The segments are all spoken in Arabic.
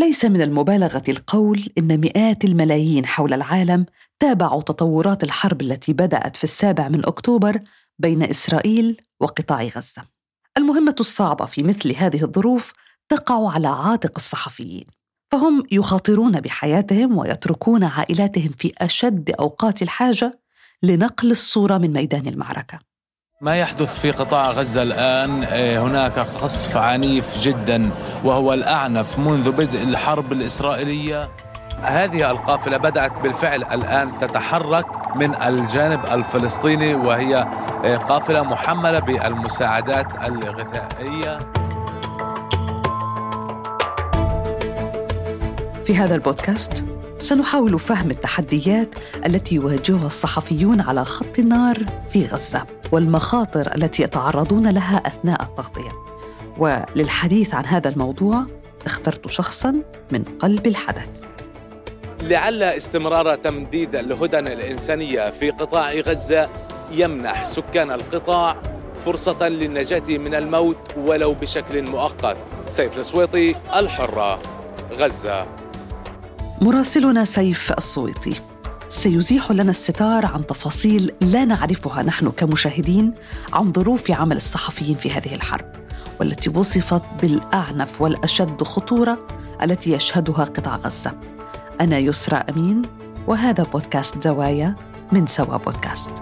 ليس من المبالغة القول إن مئات الملايين حول العالم تابعوا تطورات الحرب التي بدأت في السابع من أكتوبر بين إسرائيل وقطاع غزة. المهمة الصعبة في مثل هذه الظروف تقع على عاتق الصحفيين فهم يخاطرون بحياتهم ويتركون عائلاتهم في أشد أوقات الحاجة لنقل الصورة من ميدان المعركة. ما يحدث في قطاع غزة الآن؟ آه، هناك قصف عنيف جدا وهو الأعنف منذ بدء الحرب الإسرائيلية. هذه القافلة بدأت بالفعل الآن تتحرك من الجانب الفلسطيني وهي آه، قافلة محملة بالمساعدات الغذائية. في هذا البودكاست سنحاول فهم التحديات التي يواجهها الصحفيون على خط النار في غزة. والمخاطر التي يتعرضون لها أثناء التغطيه وللحديث عن هذا الموضوع اخترت شخصا من قلب الحدث. لعل استمرار تمديد الهدن الإنسانية في قطاع غزة يمنح سكان القطاع فرصة للنجاة من الموت ولو بشكل مؤقت. سيف السويطي الحرة غزة. مراسلنا سيف الصويطي سيزيح لنا الستار عن تفاصيل لا نعرفها نحن كمشاهدين عن ظروف عمل الصحفيين في هذه الحرب والتي وصفت بالأعنف والأشد خطورة التي يشهدها قطاع غزة. أنا يسرى أمين وهذا بودكاست زوايا من سوا بودكاست.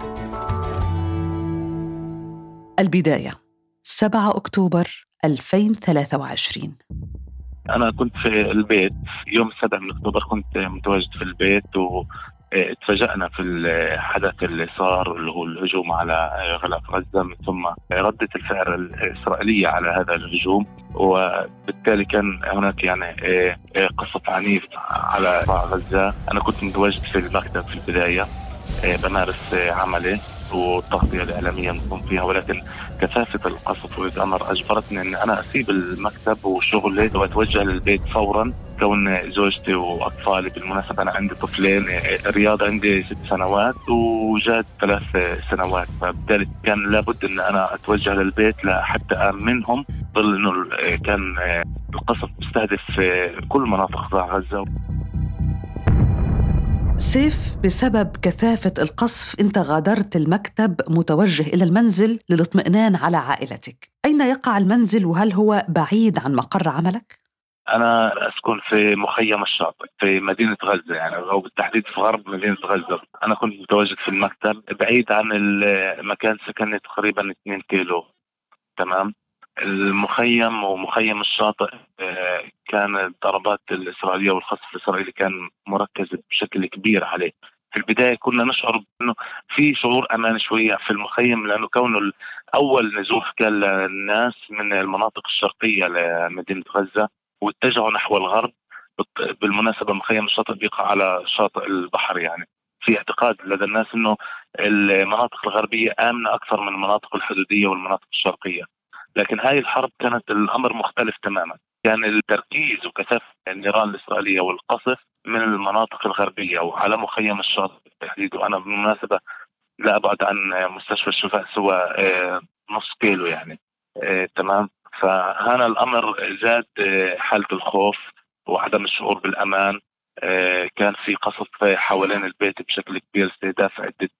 البداية 7 أكتوبر 2023 أنا كنت في البيت يوم السابع من أكتوبر كنت متواجد في البيت و اتفاجأنا في الحدث اللي صار اللي هو الهجوم على غلاف غزة من ثم ردة الفعل الإسرائيلية على هذا الهجوم وبالتالي كان هناك يعني قصف عنيف على غزة. أنا كنت متواجد في المكتب في البداية بمارس عملي. والتغطيه الإعلامية نقوم فيها ولكن كثافة القصف والامر أجبرتني أن أنا أسيب المكتب وشغلي وأتوجه للبيت فورا. كون زوجتي وأطفالي بالمناسبة أنا عندي طفلين رياض عندي ست سنوات وجاد ثلاث سنوات. فبالتالي كان لابد أن أنا أتوجه للبيت لحتى امنهم ظل أنه كان القصف مستهدف كل مناطق غزة. سيف بسبب كثافة القصف أنت غادرت المكتب متوجه إلى المنزل للاطمئنان على عائلتك. أين يقع المنزل وهل هو بعيد عن مقر عملك؟ أنا أسكن في مخيم الشاطئ في مدينة غزة يعني أو بالتحديد في غرب مدينة غزة. أنا كنت متواجد في المكتب بعيد عن مكان سكني تقريبا 2 كيلو. تمام؟ المخيم ومخيم الشاطئ آه، كان الضربات الإسرائيلية والخصف الإسرائيلي كان مركز بشكل كبير عليه. في البداية كنا نشعر أنه في شعور أمان شوية في المخيم لأنه كونه أول نزوح كان للناس من المناطق الشرقية لمدينة غزة واتجهوا نحو الغرب. بالمناسبة مخيم الشاطئ بيقع على شاطئ البحر يعني. في اعتقاد لدى الناس إنه المناطق الغربية آمنة أكثر من المناطق الحدودية والمناطق الشرقية. لكن هاي الحرب كانت الأمر مختلف تماما. كان التركيز وكثافة النيران الإسرائيلية والقصف من المناطق الغربية وعلى مخيم الشاطئ بالتحديد. وأنا بالمناسبة لا أبعد عن مستشفى الشفاء سوى آه، نص كيلو يعني. آه، تمام؟ فهنا الأمر زاد آه، حالة الخوف وعدم الشعور بالأمان. كان في قصف حوالين البيت بشكل كبير استهداف عدة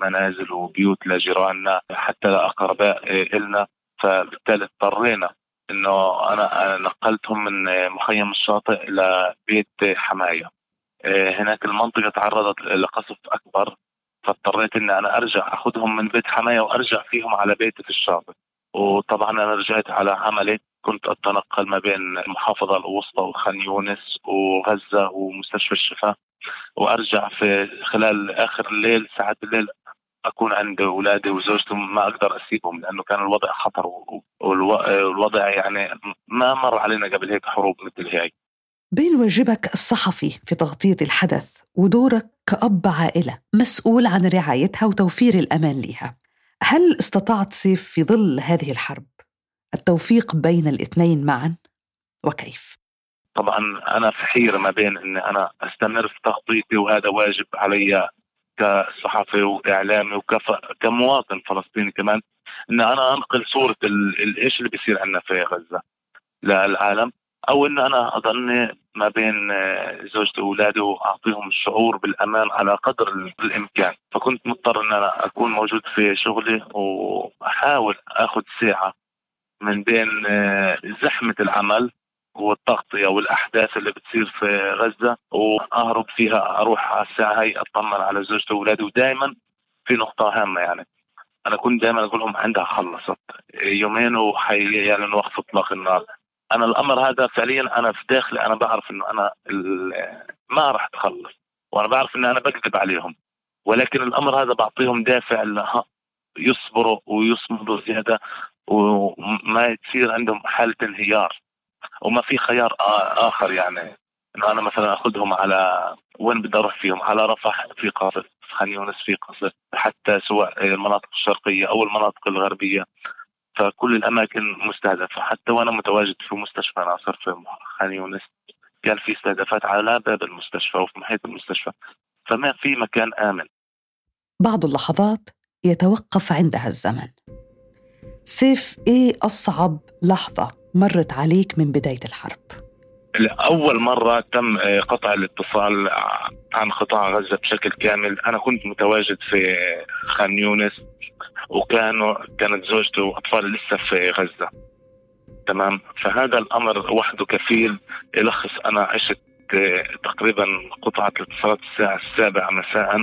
منازل وبيوت لجيراننا حتى لاقرباء إلنا. فبالتالي اضطرينا إنه أنا نقلتهم من مخيم الشاطئ إلى بيت حماية. هناك المنطقة تعرضت لقصف أكبر فاضطريت إني أنا أرجع أخذهم من بيت حماية وأرجع فيهم على بيتي في الشاطئ. وطبعا أنا رجعت على عملي كنت أتنقل ما بين المحافظة الوسطى وخان يونس وغزة ومستشفى الشفاء وأرجع في خلال آخر الليل ساعات الليل أكون عند اولادي وزوجتي ما أقدر أسيبهم لأنه كان الوضع خطر والوضع يعني ما مر علينا قبل هيك حروب مثل هيك بين واجبك الصحفي في تغطية الحدث ودورك كأب عائلة مسؤول عن رعايتها وتوفير الأمان لها هل استطعت سيف في ظل هذه الحرب التوفيق بين الاثنين معا؟ وكيف؟ طبعا أنا في حيره ما بين اني أنا أستمر في تغطيتي وهذا واجب علي كصحفي وإعلامي وكمواطن فلسطيني كمان إن أنا أنقل صورة إيش اللي بيصير عندنا في غزة للعالم أو إن أنا أضلني ما بين آه، زوجتي وأولادي وأعطيهم الشعور بالأمان على قدر الإمكان. فكنت مضطر إن أنا أكون موجود في شغلي وأحاول آخذ ساعة من بين آه، زحمة العمل والتغطيه والاحداث اللي بتصير في غزة وأهرب فيها أروح على الساعة هي أطمن على زوجتي وأولادي ودائما في نقطة هامة يعني. أنا كنت دائما أقول لهم عندها خلصت. يومين وحيعلنوا وقف إطلاق النار. أنا الأمر هذا فعليا أنا في داخلي أنا بعرف إنه أنا ما راح تخلص وأنا بعرف ان أنا بكذب عليهم. ولكن الأمر هذا بعطيهم دافع يصبروا ويصمدوا زيادة وما تصير عندهم حالة انهيار. وما في خيار آخر يعني. إنه أنا مثلا أخذهم على وين بدي أروح فيهم على رفح في قصر خان يونس في قصر حتى سواء المناطق الشرقية أو المناطق الغربية. فكل الأماكن مستهدفة حتى وأنا متواجد في مستشفى ناصر في خان يونس كان في استهدافات على باب المستشفى وفي محيط المستشفى. فما في مكان آمن. بعض اللحظات يتوقف عندها الزمن. سيف إيه أصعب لحظة؟ مرت عليك من بداية الحرب؟ لأول مرة تم قطع الاتصال عن قطاع غزة بشكل كامل. أنا كنت متواجد في خان يونس وكانوا كانت زوجتي واطفالي لسه في غزة. تمام؟ فهذا الأمر وحده كفيل. يلخص أنا عشت تقريبا قطعة الاتصالات الساعة السابعة مساء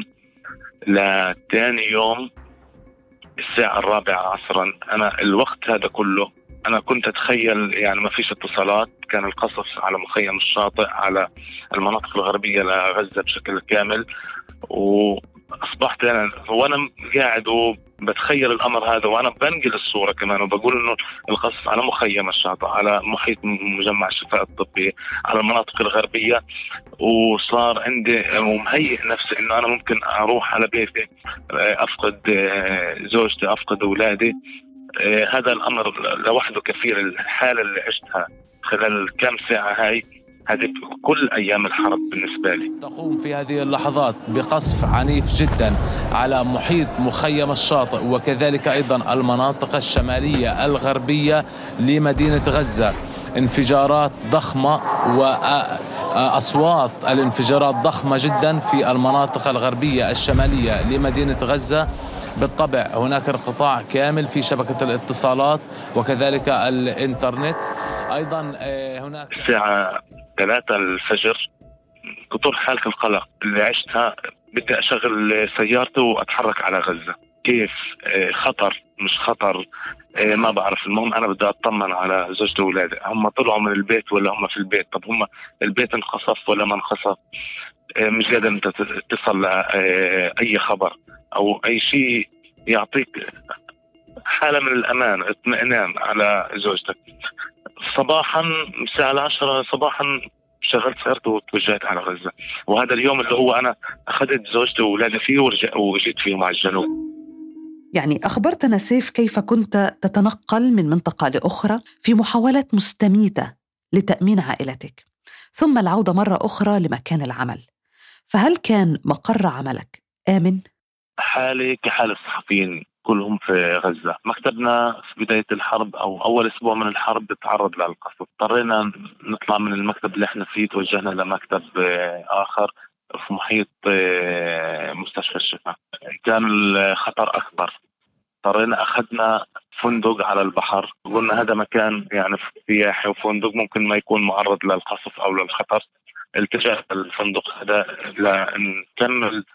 لثاني يوم الساعة الرابعة عصرا. أنا الوقت هذا كله أنا كنت أتخيل يعني ما فيش اتصالات كان القصف على مخيم الشاطئ على المناطق الغربية لغزة بشكل كامل و اصبحت أنا وأنا قاعد وبتخيل الأمر هذا وأنا بنقل الصورة كمان وبقول إنه القصف على مخيم الشاطئ على محيط مجمع الشفاء الطبي على المناطق الغربية وصار عندي ومهيئ نفسي إنه أنا ممكن أروح على بيتي أفقد زوجتي أفقد أولادي. هذا الأمر لوحده كفيل الحالة اللي عشتها خلال كم ساعة هاي. هذه كل أيام الحرب بالنسبة لي. تقوم في هذه اللحظات بقصف عنيف جدا على محيط مخيم الشاطئ وكذلك أيضا المناطق الشمالية الغربية لمدينة غزة. انفجارات ضخمة وأصوات الانفجارات ضخمة جدا في المناطق الغربية الشمالية لمدينة غزة. بالطبع هناك انقطاع كامل في شبكة الاتصالات وكذلك الإنترنت. أيضا آه، هناك الساعة 3 الفجر كطور حالة القلق اللي عشتها بدي أشغل سيارتي وأتحرك على غزة. كيف؟ آه، خطر مش خطر؟ آه، ما بعرف. المهم أنا بدي أطمن على زوجتي وأولادي هم طلعوا من البيت ولا هم في البيت؟ طب هم البيت انخصف ولا ما انخصف؟ مش قادر أنت تصل لأي خبر. أو أي شيء يعطيك حالة من الأمان اطمئنان على زوجتك. صباحا الساعة العشرة صباحا شغلت سيارتي وتوجهت على غزة. وهذا اليوم اللي هو أنا أخذت زوجتي وأولادي فيه وجيت فيه مع الجنوب. يعني أخبرتنا سيف كيف كنت تتنقل من منطقة لأخرى في محاولة مستميتة لتأمين عائلتك. ثم العودة مرة أخرى لمكان العمل. فهل كان مقر عملك آمن؟ حالي كحال الصحفيين كلهم في غزة. مكتبنا في بداية الحرب أو أول أسبوع من الحرب تعرض للقصف اضطرينا نطلع من المكتب اللي إحنا فيه توجهنا لمكتب آه، آخر في محيط آه، مستشفى الشفاء. كان الخطر أكبر. اضطرينا أخذنا فندق على البحر. قلنا هذا مكان يعني سياحي وفندق ممكن ما يكون معرض للقصف أو للخطر. التجأ الفندق هذا لنكمل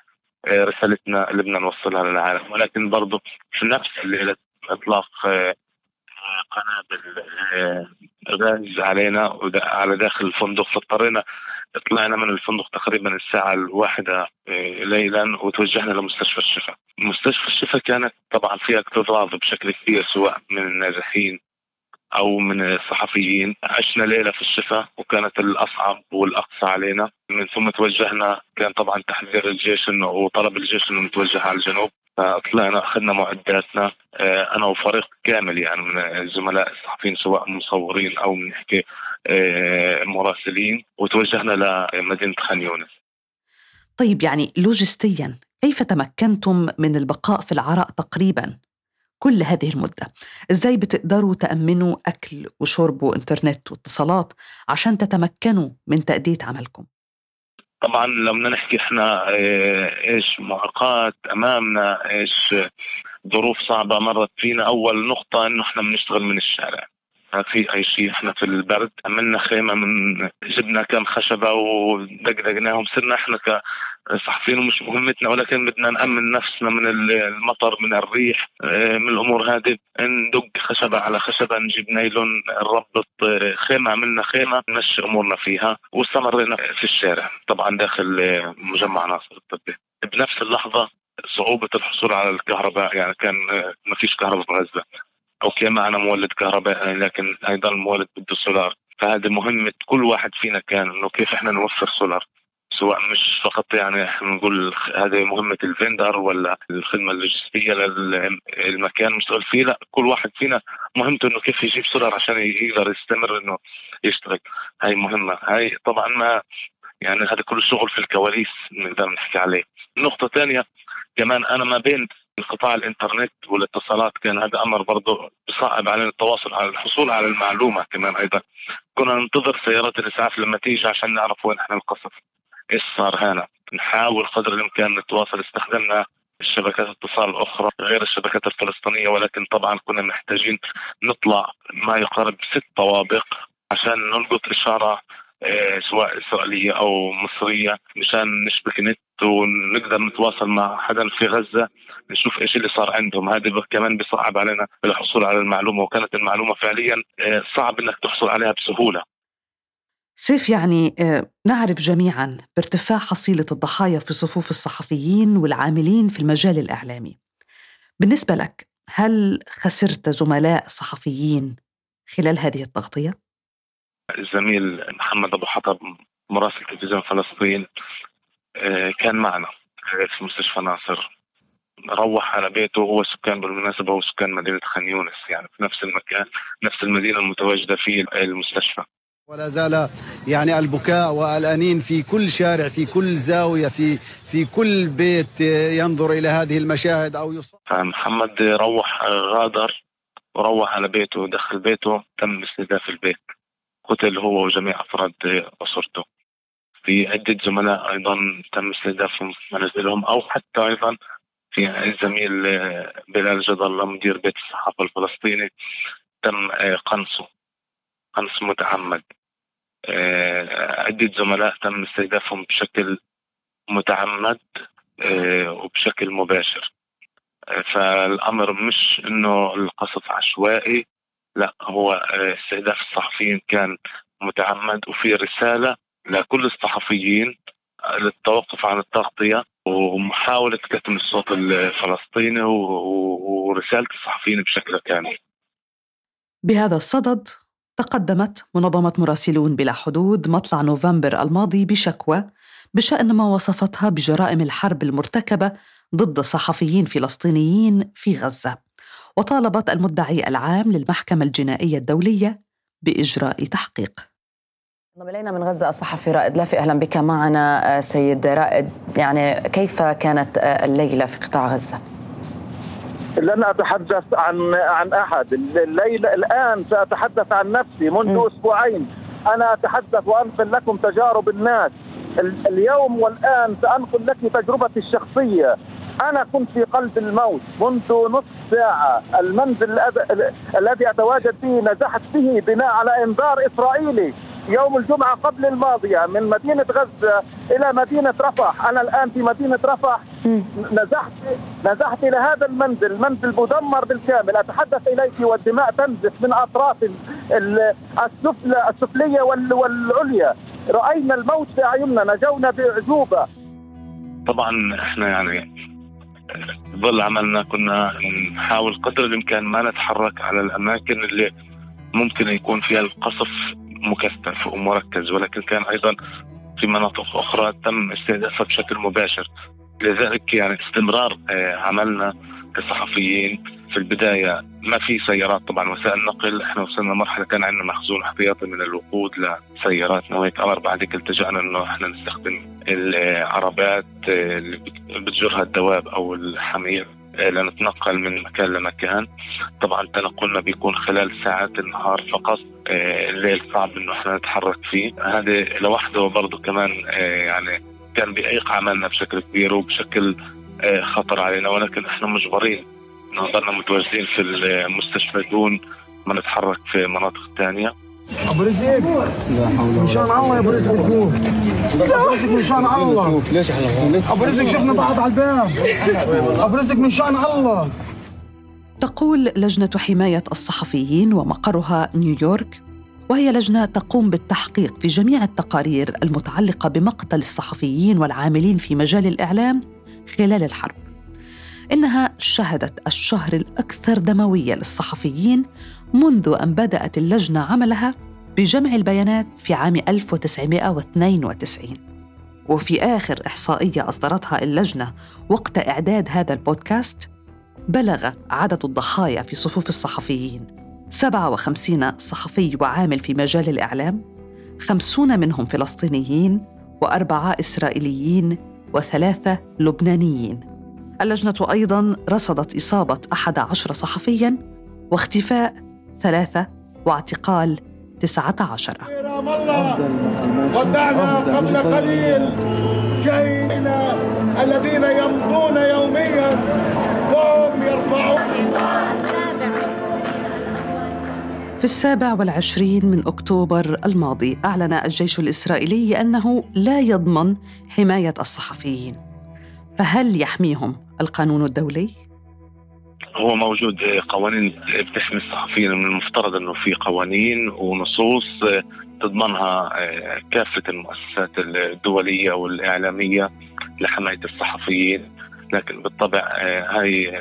رسالتنا اللي بدنا نوصلها للعالم. ولكن برضه في نفس الليلة إطلاق آه، قنابل آه، غاز علينا على داخل الفندق. فاضطرينا طلعنا من الفندق تقريبا الساعة الواحدة ليلا وتوجهنا لمستشفى الشفاء. مستشفى الشفاء كانت طبعا فيها اكتظاظ بشكل كبير سواء من النازحين أو من الصحفيين. عشنا ليلة في الشفاء وكانت الأصعب والأقصى علينا. من ثم توجهنا كان طبعا تحذير الجيش إنه وطلب الجيش إنه نتوجه على الجنوب. فطلعنا أخذنا معداتنا. آه، أنا وفريق كامل يعني من الزملاء الصحفيين سواء مصورين أو بنحكي آه، مراسلين. وتوجهنا لمدينة خان يونس. طيب يعني لوجستيا كيف تمكنتم من البقاء في العراء تقريبا؟ كل هذه المدة. إزاي بتقدروا تأمنوا أكل وشرب وإنترنت واتصالات عشان تتمكنوا من تأدية عملكم؟ طبعا لما نحكي إحنا آه، إيش معوقات أمامنا إيش ظروف صعبة مرت فينا أول نقطة إنه إحنا بنشتغل من الشارع. ما في أي شيء إحنا في البرد عملنا خيمة من جبنا كم خشبة ودقدقناهم صرنا إحنا كصحفيين ومش مهمتنا ولكن بدنا نأمن نفسنا من المطر من الريح آه، من الأمور هذه. ندق خشبة على خشبة نجيب نايلون نربط آه، خيمة عملنا خيمة نمشي أمورنا فيها. واستمرينا في الشارع طبعا داخل آه، مجمع ناصر الطبي. بنفس اللحظة صعوبة الحصول على الكهرباء يعني كان ما فيش كهرباء في غزة. OK معنا مولد كهرباء أيضا المولد بده سولار. فهذه مهمة كل واحد فينا كان إنه كيف إحنا نوفر سولار. سواء مش فقط يعني نقول هذه مهمة ال vendor ولا الخدمة اللوجستية للمكان مشتغل فيه لا كل واحد فينا مهمته إنه كيف يجيب سولار عشان يقدر يستمر إنه يشتغل هاي مهمة. هاي طبعا ما يعني هذا كله شغل في الكواليس نقدر نحكي عليه. نقطة ثانية كمان أنا ما بين انقطاع الإنترنت والاتصالات كان هذا أمر برضه بصعب علينا التواصل على الحصول على المعلومة كمان أيضا. كنا ننتظر سيارات الإسعاف لما تيجي عشان نعرف وين إحنا القصف. إيش صار هنا. نحاول قدر الإمكان نتواصل. استخدمنا الشبكات الاتصال الاخرى غير الشبكات الفلسطينية ولكن طبعا كنا محتاجين نطلع ما يقارب ست طوابق عشان نلقط إشارة آه، سواء إسرائيلية أو مصرية مشان نشبك نت ونقدر نتواصل مع حدا في غزة نشوف إيش اللي صار عندهم. هذا كمان بيصعب علينا الحصول على المعلومة وكانت المعلومة فعليا آه، صعب إنك تحصل عليها بسهولة. سيف يعني آه، نعرف جميعا بارتفاع حصيلة الضحايا في صفوف الصحفيين والعاملين في المجال الإعلامي. بالنسبة لك هل خسرت زملاء صحفيين خلال هذه التغطية؟ الزميل محمد أبو حطب مراسل تلفزيون فلسطين آه، كان معنا في مستشفى ناصر. روح على بيته هو سكان بالمناسبة هو سكان مدينة خان يونس يعني في نفس المكان نفس المدينة المتواجدة في المستشفى. ولا زال يعني البكاء والأنين في كل شارع في كل زاوية في في كل بيت ينظر إلى هذه المشاهد أو يصاب محمد روح غادر وروح على بيته ودخل بيته تم استهداف البيت. قتل هو وجميع أفراد أسرته. في عدة زملاء أيضا تم استهدافهم منازلهم أو حتى أيضا في الزميل بلال جد الله مدير بيت الصحافة الفلسطيني تم قنصه. قنص متعمد. عدة زملاء تم استهدافهم بشكل متعمد وبشكل مباشر. فالأمر مش إنه القصف عشوائي لا هو استهداف الصحفيين كان متعمد وفي رسالة لكل الصحفيين للتوقف عن التغطية ومحاولة كتم الصوت الفلسطيني ورسالة الصحفيين بشكل كامل. بهذا الصدد تقدمت منظمة مراسلون بلا حدود مطلع نوفمبر الماضي بشكوى بشأن ما وصفتها بجرائم الحرب المرتكبة ضد صحفيين فلسطينيين في غزة. وطالبت المدعي العام للمحكمة الجنائية الدولية بإجراء تحقيق. انضم إلينا من غزة الصحفي رائد. لافي أهلا بك معنا سيد رائد. يعني كيف كانت الليلة في قطاع غزة؟ لن أتحدث عن عن أحد. الليلة الآن سأتحدث عن نفسي منذ. أسبوعين. أنا أتحدث وانقل لكم تجارب الناس. اليوم والآن سأنقل لك تجربتي الشخصية. أنا كنت في قلب الموت منذ نصف ساعة. المنزل الذي أتواجد فيه نزحت به بناء على إنذار إسرائيلي. يوم الجمعة قبل الماضية من مدينة غزة إلى مدينة رفح. أنا الآن في مدينة رفح. نزحت نزحت إلى هذا المنزل منزل مدمر بالكامل. أتحدث إليك والدماء تنزف من أطراف السفلى السفلية والعليا. رأينا الموت في أعيننا نجونا بأعجوبة. طبعا إحنا يعني ظل عملنا كنا نحاول قدر الإمكان ما نتحرك على الأماكن اللي ممكن يكون فيها القصف مكثف ومركز ولكن كان أيضا في مناطق أخرى تم استهدافها بشكل مباشر. لذلك يعني استمرار آه، عملنا كصحفيين في البداية ما في سيارات طبعا وسائل نقل إحنا وصلنا مرحله كان عندنا مخزون احتياطي من الوقود لسياراتنا وهيك أمر بعد التجأنا إنه إحنا نستخدم العربات آه، اللي بتجرها الدواب أو الحمير. لنتنقل من مكان لمكان. طبعا تنقلنا بيكون خلال ساعات النهار فقط الليل صعب إنه إحنا نتحرك فيه. هذا لوحده برضه كمان يعني كان بيعيق عملنا بشكل كبير وبشكل خطر علينا ولكن إحنا مجبرين. نظلنا متواجدين في المستشفى دون ما نتحرك في مناطق ثانية ابو رزق لا حول ولا شان الله يا ابو رزق تموت. ابو رزق من شان الله. ليش ابو رزق شفنا بعض على الباب. ابو رزق من شان الله. تقول لجنة حماية الصحفيين ومقرها نيويورك وهي لجنة تقوم بالتحقيق في جميع التقارير المتعلقة بمقتل الصحفيين والعاملين في مجال الإعلام خلال الحرب. إنها شهدت الشهر الأكثر دموية للصحفيين منذ أن بدأت اللجنة عملها بجمع البيانات في عام 1992 وفي آخر إحصائية أصدرتها اللجنة وقت إعداد هذا البودكاست بلغ عدد الضحايا في صفوف الصحفيين 57 صحفي وعامل في مجال الإعلام 50 منهم فلسطينيين وأربعة إسرائيليين وثلاثة لبنانيين. اللجنة أيضا رصدت إصابة أحد عشر صحفيا واختفاء ثلاثة واعتقال تسعة عشر ودعنا قبل قليل شهيدنا الذين يمضون يوميا وهم يرفعون في السابع والعشرين من أكتوبر الماضي أعلن الجيش الإسرائيلي أنه لا يضمن حماية الصحفيين فهل يحميهم القانون الدولي؟ هو موجود قوانين بتحمي الصحفيين من المفترض أنه في قوانين ونصوص تضمنها كافة المؤسسات الدولية والإعلامية لحماية الصحفيين. لكن بالطبع هاي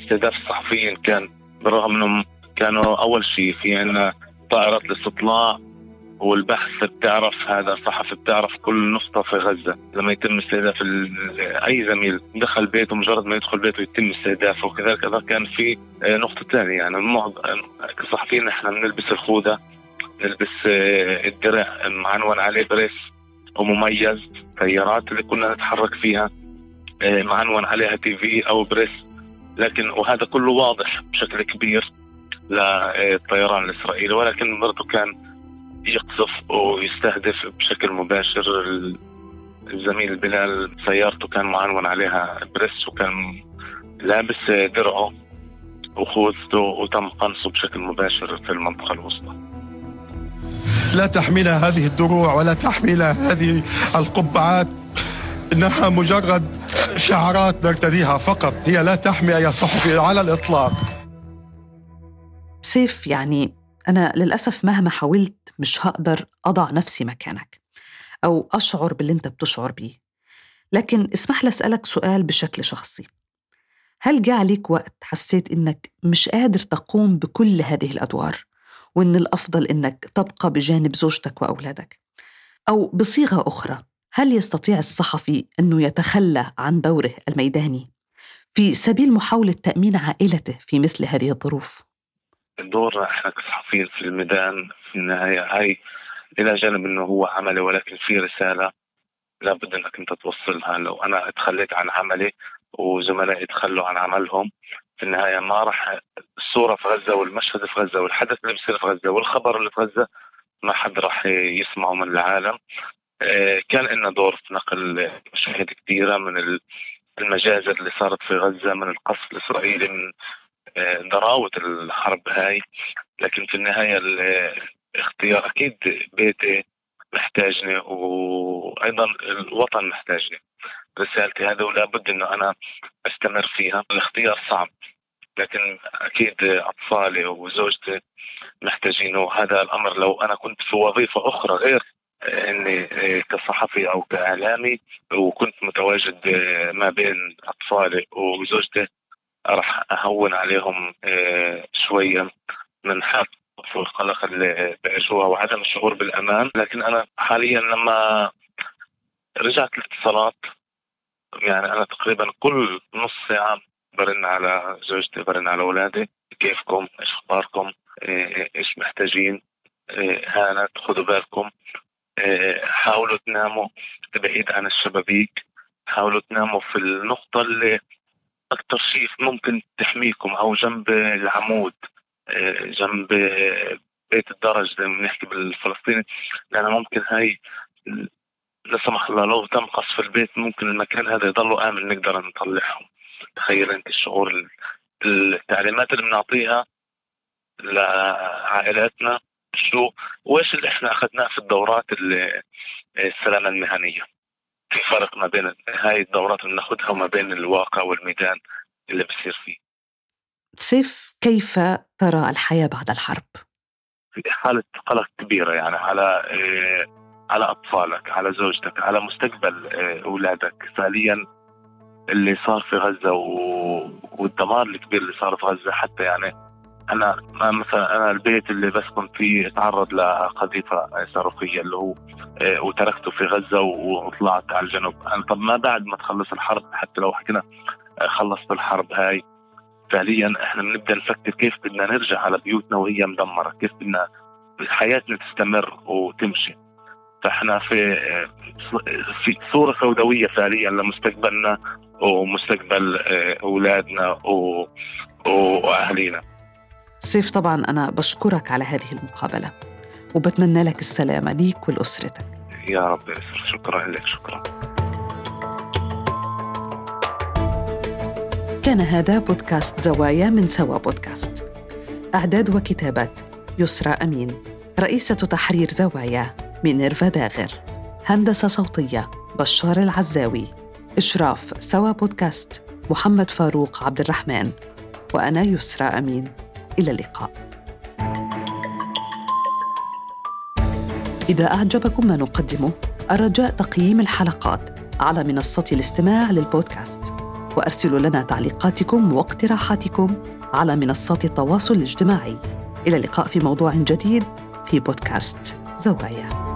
استهداف الصحفيين كان بالرغم إنهم كانوا أول شيء في عندنا طائرات الاستطلاع والبحث بتعرف هذا صحفي بتعرف كل نقطة في غزة. لما يتم استهداف أي زميل دخل بيته مجرد ما يدخل بيته يتم استهدافه. وكذلك هذا كان في نقطة ثانية. يعني كصحفيين نحن بنلبس الخوذة نلبس الدرع معنون عليه بريس ومميز سيارات اللي كنا نتحرك فيها معنون عليها TV أو press. لكن وهذا كله واضح بشكل كبير للطيران الإسرائيلي. ولكن برضه كان يقصف ويستهدف بشكل مباشر. الزميل بلال سيارته كان معنون عليها press وكان لابس درعه وخوذته وتم قنصه بشكل مباشر في المنطقة الوسطى. لا تحملها هذه الدروع ولا تحملها هذه القبعات. إنها مجرد شعارات نرتديها فقط. هي لا تحمي أي صحفي على الإطلاق. سيف يعني أنا للأسف مهما حاولت مش هقدر أضع نفسي مكانك أو أشعر باللي أنت بتشعر بيه. لكن اسمح لي أسألك سؤال بشكل شخصي. هل جاء عليك وقت حسيت إنك مش قادر تقوم بكل هذه الأدوار وإن الأفضل إنك تبقى بجانب زوجتك وأولادك؟ أو بصيغة أخرى هل يستطيع الصحفي أنه يتخلى عن دوره الميداني في سبيل محاولة تأمين عائلته في مثل هذه الظروف؟ دورنا إحنا كصحفيين في الميدان في النهاية. هاي إلى جانب إنه هو عملي ولكن في رسالة لابد إنك أنت توصلها. لو أنا تخليت عن عملي وزملائي تخلوا عن عملهم في النهاية ما راح الصورة في غزة والمشهد في غزة والحدث اللي بيصير في غزة والخبر اللي في غزة ما حد راح يسمعه من العالم. كان لنا دور في نقل مشاهد كثيرة من المجازر اللي صارت في غزة من القصف الإسرائيلي من ضراوه الحرب هاي لكن في النهاية الاختيار أكيد بيتي محتاجني وأيضا الوطن محتاجني. رسالتي هذا ولا بد إنه أنا أستمر فيها. الاختيار صعب لكن أكيد أطفالي وزوجتي محتاجينه وهذا الأمر لو أنا كنت في وظيفة أخرى غير إني كصحفي أو كإعلامي وكنت متواجد ما بين أطفالي وزوجتي راح أهون عليهم شوية من حالة والقلق اللي بيعيشوها وعدم الشعور بالأمان. لكن أنا حاليا لما رجعت الاتصالات يعني أنا تقريبا كل نص ساعة برن على زوجتي برن على أولادي. كيفكم؟ إيش أخباركم؟ إيش محتاجين؟ هانت خذوا بالكم. حاولوا تناموا بعيد عن الشبابيك. حاولوا تناموا في النقطة اللي أكثر شيء ممكن تحميكم أو جنب العمود آه، جنب بيت الدرج زي ما بنحكي بالفلسطيني لأن ممكن هاي لا سمح الله لو تم قصف البيت ممكن المكان هذا يضل آمن نقدر نطلعهم. تخيل أنت الشعور التعليمات اللي بنعطيها لعائلاتنا شو وإيش اللي إحنا أخذناه في الدورات السلامة المهنية. في فرق ما بين هاي الدورات اللي بناخذها وما بين الواقع والميدان اللي بصير فيه سيف كيف ترى الحياة بعد الحرب؟ في حالة قلق كبيرة يعني على آه، على أطفالك على زوجتك على مستقبل آه، أولادك فعليا اللي صار في غزة والدمار الكبير اللي صار في غزة حتى يعني أنا مثلا أنا البيت اللي بسكن فيه تعرض لقذيفة صاروخية اللي هو آه، وتركته في غزة وطلعت على الجنوب. أنا طب ما بعد ما تخلص الحرب حتى لو حكينا آه، خلصت الحرب هاي فعليا إحنا بنبدأ نفكر كيف بدنا نرجع على بيوتنا وهي مدمرة كيف بدنا حياتنا تستمر وتمشي. فإحنا في في صورة سوداوية فعليا لمستقبلنا ومستقبل آه، أولادنا واهالينا سيف طبعا أنا بشكرك على هذه المقابلة وبتمنى لك السلامة ليك ولأسرتك. يا رب يسر. شكرا لك شكرا. كان هذا بودكاست زوايا من سوا بودكاست. أعداد وكتابات يسرى أمين. رئيسة تحرير زوايا مينيرفا داغر. هندسة صوتية بشار العزاوي. إشراف سوا بودكاست محمد فاروق عبد الرحمن. وأنا يسرى أمين. إلى اللقاء. إذا أعجبكم ما نقدمه الرجاء تقييم الحلقات على منصة الاستماع للبودكاست. وأرسلوا لنا تعليقاتكم واقتراحاتكم على منصات التواصل الاجتماعي. إلى اللقاء في موضوع جديد في بودكاست زوايا.